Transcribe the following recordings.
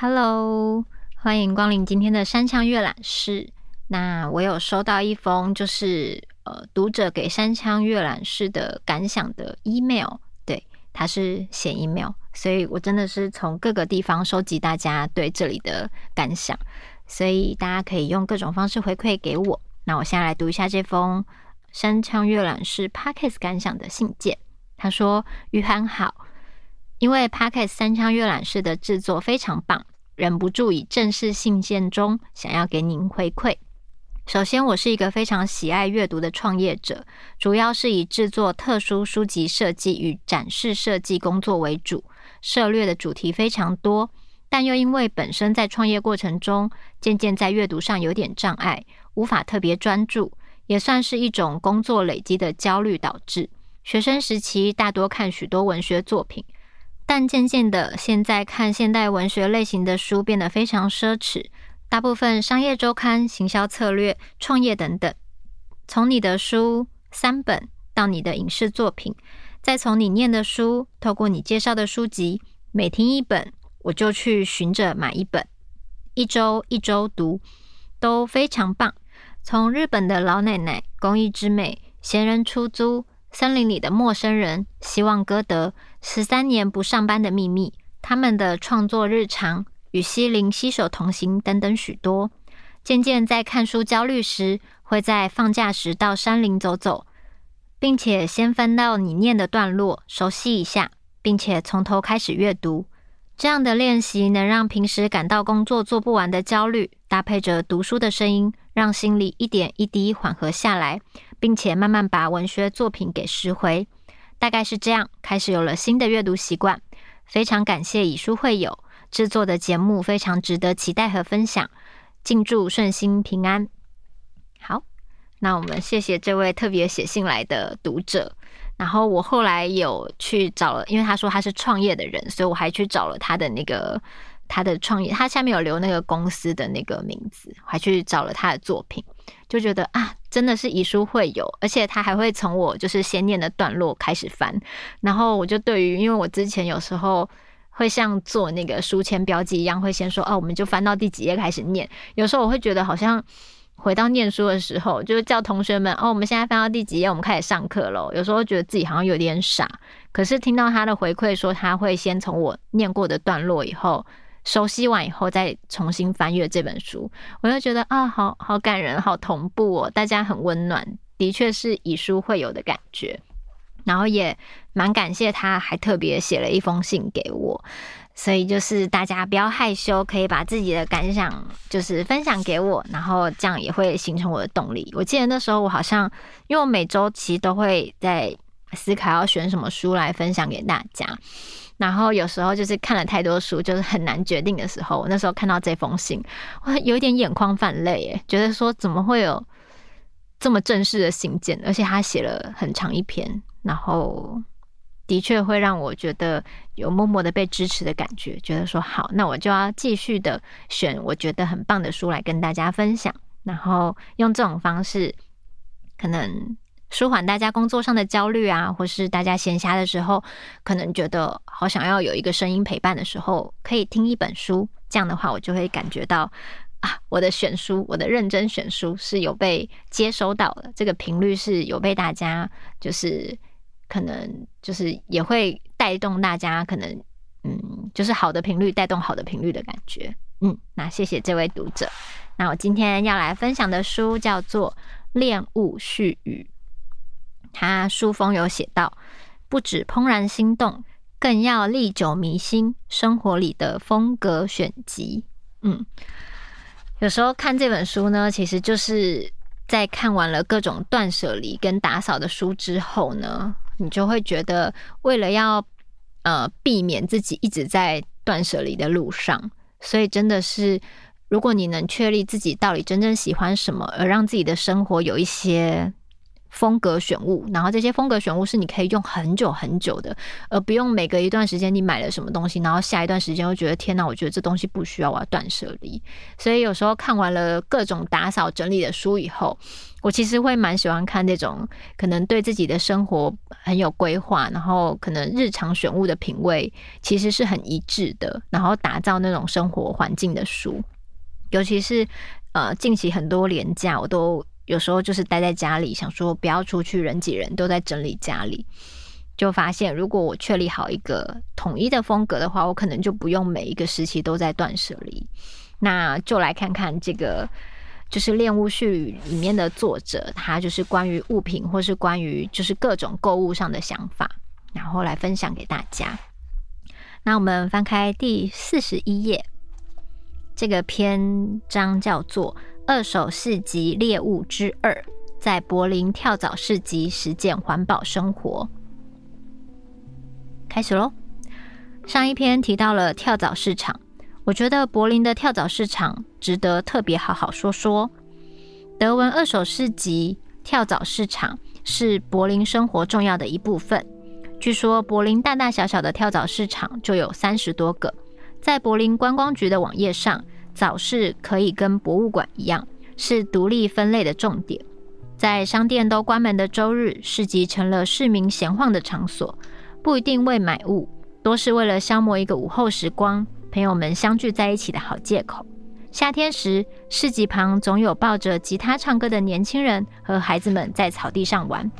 Hello，欢迎光临今天的山枪阅览室。那我有收到一封，就是呃读者给山枪阅览室的感想的 email，对，他是写 email，所以我真的是从各个地方收集大家对这里的感想，所以大家可以用各种方式回馈给我。那我现在来读一下这封山枪阅览室 Podcast 感想的信件。他说：“于涵好。”因为 Podcast 山枪阅览室的制作非常棒，忍不住以正式信件中想要给您回馈。首先，我是一个非常喜爱阅读的创业者，主要是以制作特殊书籍设计与展示设计工作为主，涉猎的主题非常多，但又因为本身在创业过程中，渐渐在阅读上有点障碍，无法特别专注，也算是一种工作累积的焦虑导致。学生时期大多看许多文学作品。但渐渐的，现在看现代文学类型的书变得非常奢侈，大部分商业周刊、行销策略、创业等等。从你的书三本到你的影视作品，再从你念的书，透过你介绍的书籍，每听一本，我就去寻着买一本，一周一周读，都非常棒。从日本的老奶奶、工艺之美、闲人出租。森林里的陌生人、希望歌德、十三年不上班的秘密、他们的创作日常与西林携手同行等等许多。渐渐在看书焦虑时，会在放假时到山林走走，并且先翻到你念的段落，熟悉一下，并且从头开始阅读。这样的练习能让平时感到工作做不完的焦虑，搭配着读书的声音，让心里一点一滴缓和下来。并且慢慢把文学作品给拾回，大概是这样，开始有了新的阅读习惯。非常感谢以书会友制作的节目，非常值得期待和分享。敬祝顺心平安。好，那我们谢谢这位特别写信来的读者。然后我后来有去找了，因为他说他是创业的人，所以我还去找了他的那个他的创业，他下面有留那个公司的那个名字，还去找了他的作品。就觉得啊，真的是以书会友，而且他还会从我就是先念的段落开始翻，然后我就对于，因为我之前有时候会像做那个书签标记一样，会先说哦，我们就翻到第几页开始念。有时候我会觉得好像回到念书的时候，就是叫同学们哦，我们现在翻到第几页，我们开始上课喽。有时候觉得自己好像有点傻，可是听到他的回馈说他会先从我念过的段落以后。熟悉完以后，再重新翻阅这本书，我就觉得啊，好好感人，好同步哦，大家很温暖，的确是以书会友的感觉。然后也蛮感谢他，还特别写了一封信给我，所以就是大家不要害羞，可以把自己的感想就是分享给我，然后这样也会形成我的动力。我记得那时候我好像，因为我每周其实都会在思考要选什么书来分享给大家。然后有时候就是看了太多书，就是很难决定的时候。我那时候看到这封信，我有点眼眶泛泪，诶，觉得说怎么会有这么正式的信件，而且他写了很长一篇，然后的确会让我觉得有默默的被支持的感觉。觉得说好，那我就要继续的选我觉得很棒的书来跟大家分享，然后用这种方式可能。舒缓大家工作上的焦虑啊，或是大家闲暇的时候，可能觉得好想要有一个声音陪伴的时候，可以听一本书。这样的话，我就会感觉到啊，我的选书，我的认真选书是有被接收到的，这个频率是有被大家，就是可能就是也会带动大家，可能嗯，就是好的频率带动好的频率的感觉。嗯，那谢谢这位读者。那我今天要来分享的书叫做《恋物絮语》。他书封有写到，不止怦然心动，更要历久弥新，生活里的风格选集。嗯，有时候看这本书呢，其实就是在看完了各种断舍离跟打扫的书之后呢，你就会觉得，为了要呃避免自己一直在断舍离的路上，所以真的是，如果你能确立自己到底真正喜欢什么，而让自己的生活有一些。风格选物，然后这些风格选物是你可以用很久很久的，而不用每隔一段时间你买了什么东西，然后下一段时间又觉得天哪，我觉得这东西不需要，我要断舍离。所以有时候看完了各种打扫整理的书以后，我其实会蛮喜欢看那种可能对自己的生活很有规划，然后可能日常选物的品味其实是很一致的，然后打造那种生活环境的书，尤其是呃近期很多廉价我都。有时候就是待在家里，想说不要出去，人挤人，都在整理家里，就发现如果我确立好一个统一的风格的话，我可能就不用每一个时期都在断舍离。那就来看看这个，就是《恋物絮语》里面的作者，他就是关于物品或是关于就是各种购物上的想法，然后来分享给大家。那我们翻开第四十一页，这个篇章叫做。二手市集猎物之二，在柏林跳蚤市集实践环保生活。开始喽！上一篇提到了跳蚤市场，我觉得柏林的跳蚤市场值得特别好好说说。德文二手市集跳蚤市场是柏林生活重要的一部分。据说柏林大大小小的跳蚤市场就有三十多个，在柏林观光局的网页上。早市可以跟博物馆一样，是独立分类的重点。在商店都关门的周日，市集成了市民闲晃的场所，不一定为买物，多是为了消磨一个午后时光，朋友们相聚在一起的好借口。夏天时，市集旁总有抱着吉他唱歌的年轻人和孩子们在草地上玩。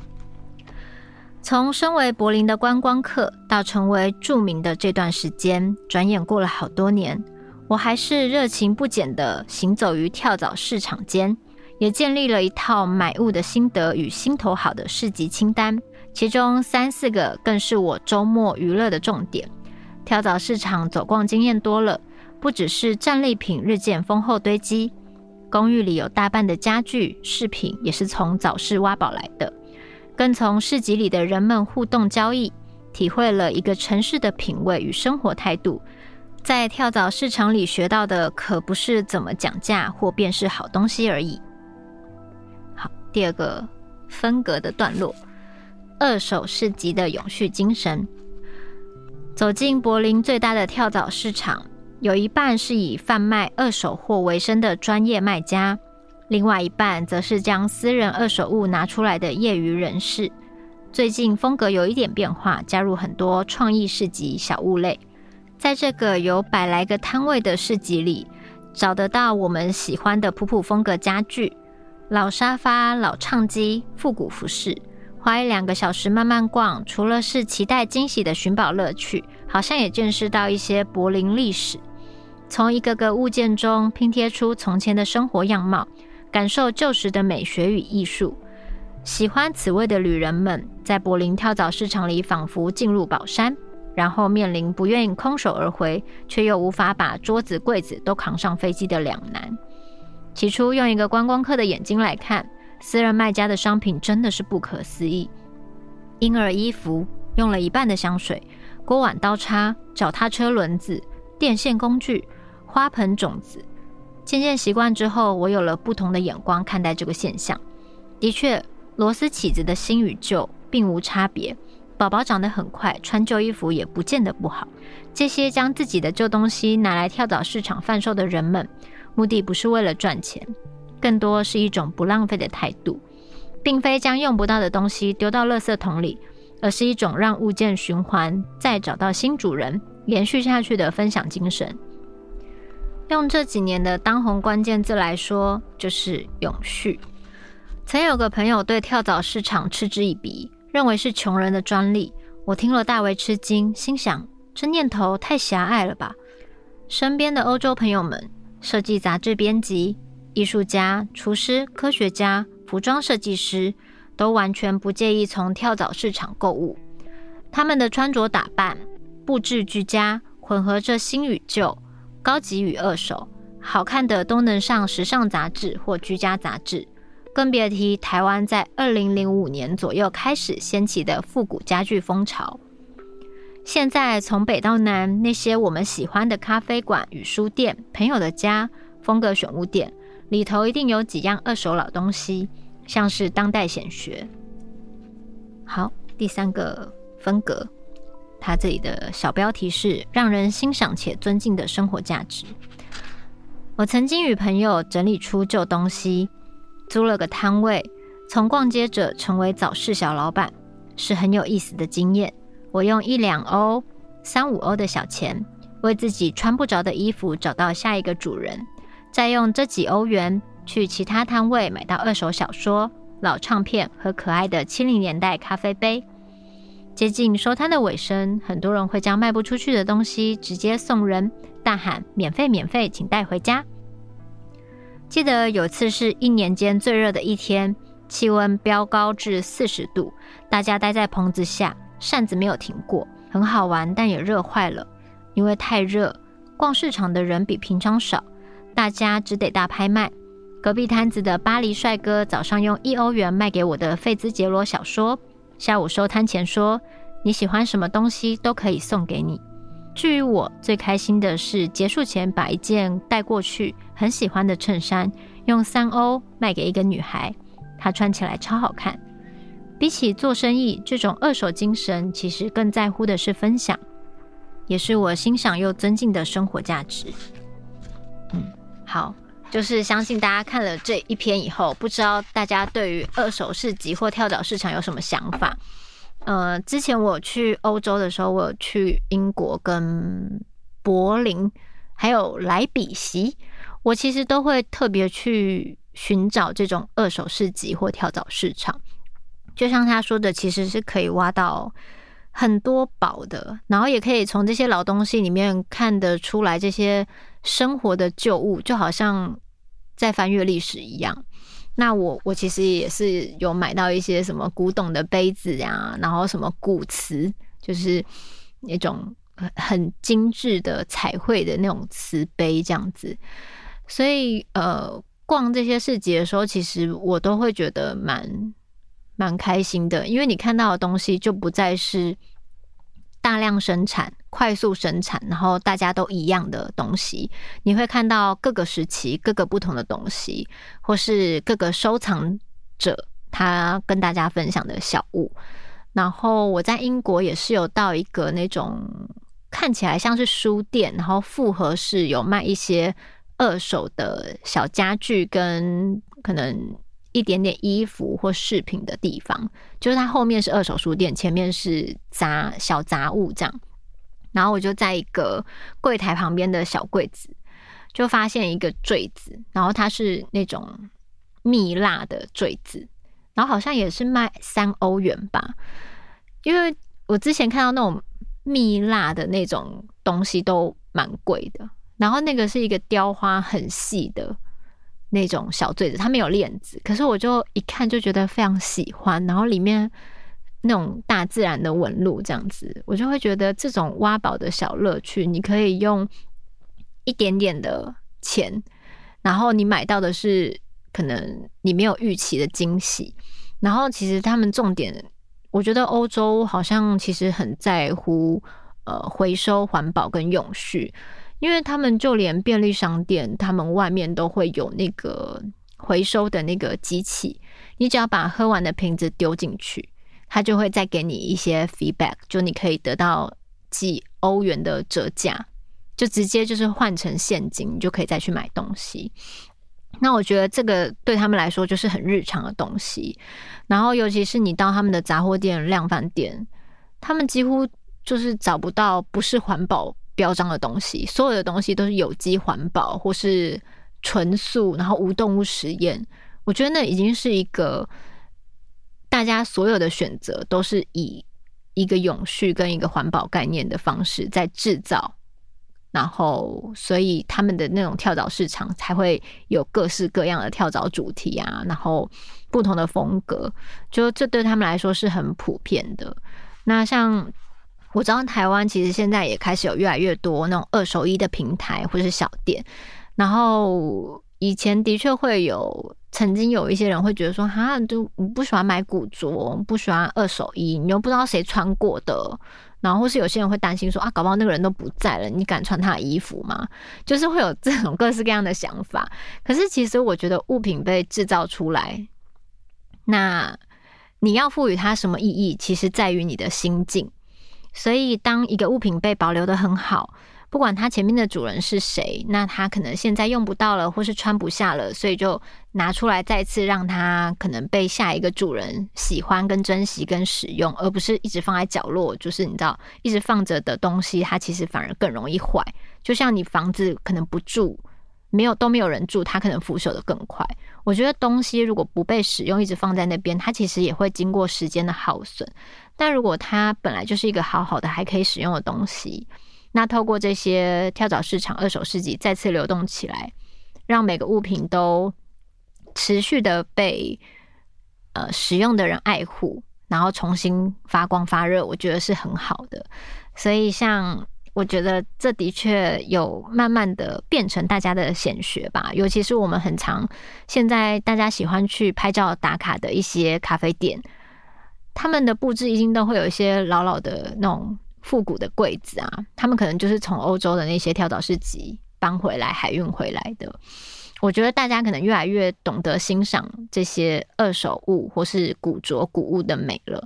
从身为柏林的观光客到成为著名的这段时间，转眼过了好多年。我还是热情不减地行走于跳蚤市场间，也建立了一套买物的心得与心头好的市集清单，其中三四个更是我周末娱乐的重点。跳蚤市场走逛经验多了，不只是战利品日渐丰厚堆积，公寓里有大半的家具饰品也是从早市挖宝来的，更从市集里的人们互动交易，体会了一个城市的品味与生活态度。在跳蚤市场里学到的可不是怎么讲价或辨识好东西而已。好，第二个分隔的段落，二手市集的永续精神。走进柏林最大的跳蚤市场，有一半是以贩卖二手货为生的专业卖家，另外一半则是将私人二手物拿出来的业余人士。最近风格有一点变化，加入很多创意市集小物类。在这个有百来个摊位的市集里，找得到我们喜欢的普普风格家具、老沙发、老唱机、复古服饰。花一两个小时慢慢逛，除了是期待惊喜的寻宝乐趣，好像也见识到一些柏林历史。从一个个物件中拼贴出从前的生活样貌，感受旧时的美学与艺术。喜欢此味的旅人们，在柏林跳蚤市场里仿佛进入宝山。然后面临不愿意空手而回，却又无法把桌子、柜子都扛上飞机的两难。起初用一个观光客的眼睛来看，私人卖家的商品真的是不可思议：婴儿衣服、用了一半的香水、锅碗刀叉、脚踏车轮子、电线工具、花盆种子。渐渐习惯之后，我有了不同的眼光看待这个现象。的确，螺丝起子的新与旧并无差别。宝宝长得很快，穿旧衣服也不见得不好。这些将自己的旧东西拿来跳蚤市场贩售的人们，目的不是为了赚钱，更多是一种不浪费的态度，并非将用不到的东西丢到垃圾桶里，而是一种让物件循环再找到新主人、延续下去的分享精神。用这几年的当红关键字来说，就是永续。曾有个朋友对跳蚤市场嗤之以鼻。认为是穷人的专利，我听了大为吃惊，心想这念头太狭隘了吧。身边的欧洲朋友们，设计杂志编辑、艺术家、厨师、科学家、服装设计师，都完全不介意从跳蚤市场购物。他们的穿着打扮、布置俱佳，混合着新与旧、高级与二手，好看的都能上时尚杂志或居家杂志。更别提台湾在二零零五年左右开始掀起的复古家具风潮。现在从北到南，那些我们喜欢的咖啡馆与书店、朋友的家、风格选物店里头，一定有几样二手老东西，像是当代显学。好，第三个分隔，它这里的小标题是“让人欣赏且尊敬的生活价值”。我曾经与朋友整理出旧东西，租了个摊位，从逛街者成为早市小老板，是很有意思的经验。我用一两欧、三五欧的小钱，为自己穿不着的衣服找到下一个主人，再用这几欧元去其他摊位买到二手小说、老唱片和可爱的七零年代咖啡杯。接近收摊的尾声，很多人会将卖不出去的东西直接送人，大喊“免费，免费，请带回家”。记得有次是一年间最热的一天，气温飙高至四十度，大家待在棚子下。扇子没有停过，很好玩，但也热坏了。因为太热，逛市场的人比平常少，大家只得大拍卖。隔壁摊子的巴黎帅哥早上用一欧元卖给我的费兹杰罗小说，下午收摊前说：“你喜欢什么东西都可以送给你。”至于我，最开心的是结束前把一件带过去很喜欢的衬衫用三欧卖给一个女孩，她穿起来超好看。比起做生意，这种二手精神其实更在乎的是分享，也是我欣赏又尊敬的生活价值。嗯，好，就是相信大家看了这一篇以后，不知道大家对于二手市集或跳蚤市场有什么想法？呃，之前我去欧洲的时候，我有去英国跟柏林，还有莱比锡，我其实都会特别去寻找这种二手市集或跳蚤市场。就像他说的，其实是可以挖到很多宝的，然后也可以从这些老东西里面看得出来这些生活的旧物，就好像在翻阅历史一样。那我我其实也是有买到一些什么古董的杯子呀，然后什么古瓷，就是那种很精致的彩绘的那种瓷杯这样子。所以呃，逛这些市集的时候，其实我都会觉得蛮。蛮开心的，因为你看到的东西就不再是大量生产、快速生产，然后大家都一样的东西。你会看到各个时期、各个不同的东西，或是各个收藏者他跟大家分享的小物。然后我在英国也是有到一个那种看起来像是书店，然后复合式有卖一些二手的小家具跟可能。一点点衣服或饰品的地方，就是它后面是二手书店，前面是杂小杂物这样。然后我就在一个柜台旁边的小柜子，就发现一个坠子，然后它是那种蜜蜡的坠子，然后好像也是卖三欧元吧。因为我之前看到那种蜜蜡的那种东西都蛮贵的，然后那个是一个雕花很细的。那种小坠子，它没有链子，可是我就一看就觉得非常喜欢，然后里面那种大自然的纹路这样子，我就会觉得这种挖宝的小乐趣，你可以用一点点的钱，然后你买到的是可能你没有预期的惊喜。然后其实他们重点，我觉得欧洲好像其实很在乎呃回收、环保跟永续。因为他们就连便利商店，他们外面都会有那个回收的那个机器，你只要把喝完的瓶子丢进去，他就会再给你一些 feedback，就你可以得到几欧元的折价，就直接就是换成现金，你就可以再去买东西。那我觉得这个对他们来说就是很日常的东西，然后尤其是你到他们的杂货店、量贩店，他们几乎就是找不到不是环保标章的东西，所有的东西都是有机环保或是纯素，然后无动物实验。我觉得那已经是一个大家所有的选择都是以一个永续跟一个环保概念的方式在制造，然后所以他们的那种跳蚤市场才会有各式各样的跳蚤主题啊，然后不同的风格，就这对他们来说是很普遍的。那像。我知道台湾其实现在也开始有越来越多那种二手衣的平台或是小店，然后以前的确会有，曾经有一些人会觉得说，哈，就不喜欢买古着，不喜欢二手衣，你又不知道谁穿过的，然后或是有些人会担心说，啊，搞不好那个人都不在了，你敢穿他的衣服吗？就是会有这种各式各样的想法。可是其实我觉得物品被制造出来，那你要赋予它什么意义，其实在于你的心境。所以，当一个物品被保留得很好，不管它前面的主人是谁，那它可能现在用不到了，或是穿不下了，所以就拿出来再次让它可能被下一个主人喜欢、跟珍惜、跟使用，而不是一直放在角落。就是你知道，一直放着的东西，它其实反而更容易坏。就像你房子可能不住。没有都没有人住，它可能腐朽的更快。我觉得东西如果不被使用，一直放在那边，它其实也会经过时间的耗损。但如果它本来就是一个好好的还可以使用的东西，那透过这些跳蚤市场、二手市集再次流动起来，让每个物品都持续的被呃使用的人爱护，然后重新发光发热，我觉得是很好的。所以像。我觉得这的确有慢慢的变成大家的显学吧，尤其是我们很常现在大家喜欢去拍照打卡的一些咖啡店，他们的布置一定都会有一些老老的那种复古的柜子啊，他们可能就是从欧洲的那些跳蚤市集搬回来、海运回来的。我觉得大家可能越来越懂得欣赏这些二手物或是古着古物的美了，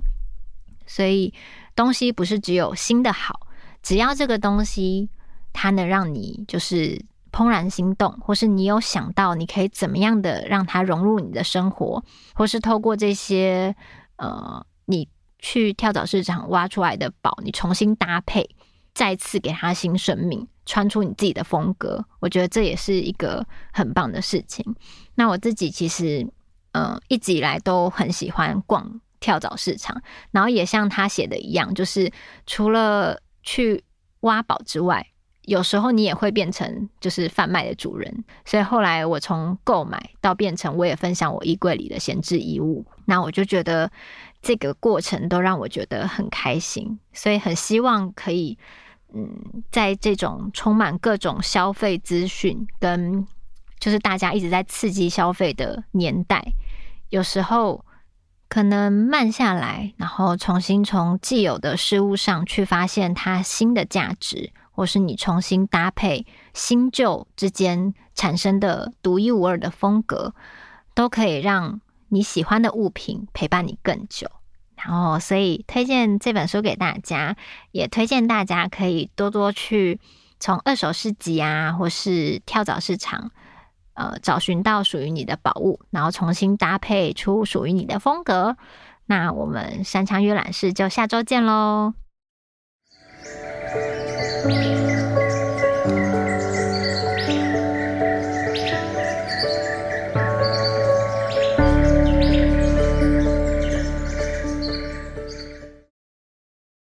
所以东西不是只有新的好。只要这个东西它能让你就是怦然心动，或是你有想到你可以怎么样的让它融入你的生活，或是透过这些呃你去跳蚤市场挖出来的宝，你重新搭配，再次给它新生命，穿出你自己的风格，我觉得这也是一个很棒的事情。那我自己其实嗯、呃、一直以来都很喜欢逛跳蚤市场，然后也像他写的一样，就是除了去挖宝之外，有时候你也会变成就是贩卖的主人。所以后来我从购买到变成我也分享我衣柜里的闲置衣物，那我就觉得这个过程都让我觉得很开心。所以很希望可以，嗯，在这种充满各种消费资讯跟就是大家一直在刺激消费的年代，有时候。可能慢下来，然后重新从既有的事物上去发现它新的价值，或是你重新搭配新旧之间产生的独一无二的风格，都可以让你喜欢的物品陪伴你更久。然后，所以推荐这本书给大家，也推荐大家可以多多去从二手市集啊，或是跳蚤市场。呃，找寻到属于你的宝物，然后重新搭配出属于你的风格。那我们山羌阅览室就下周见喽。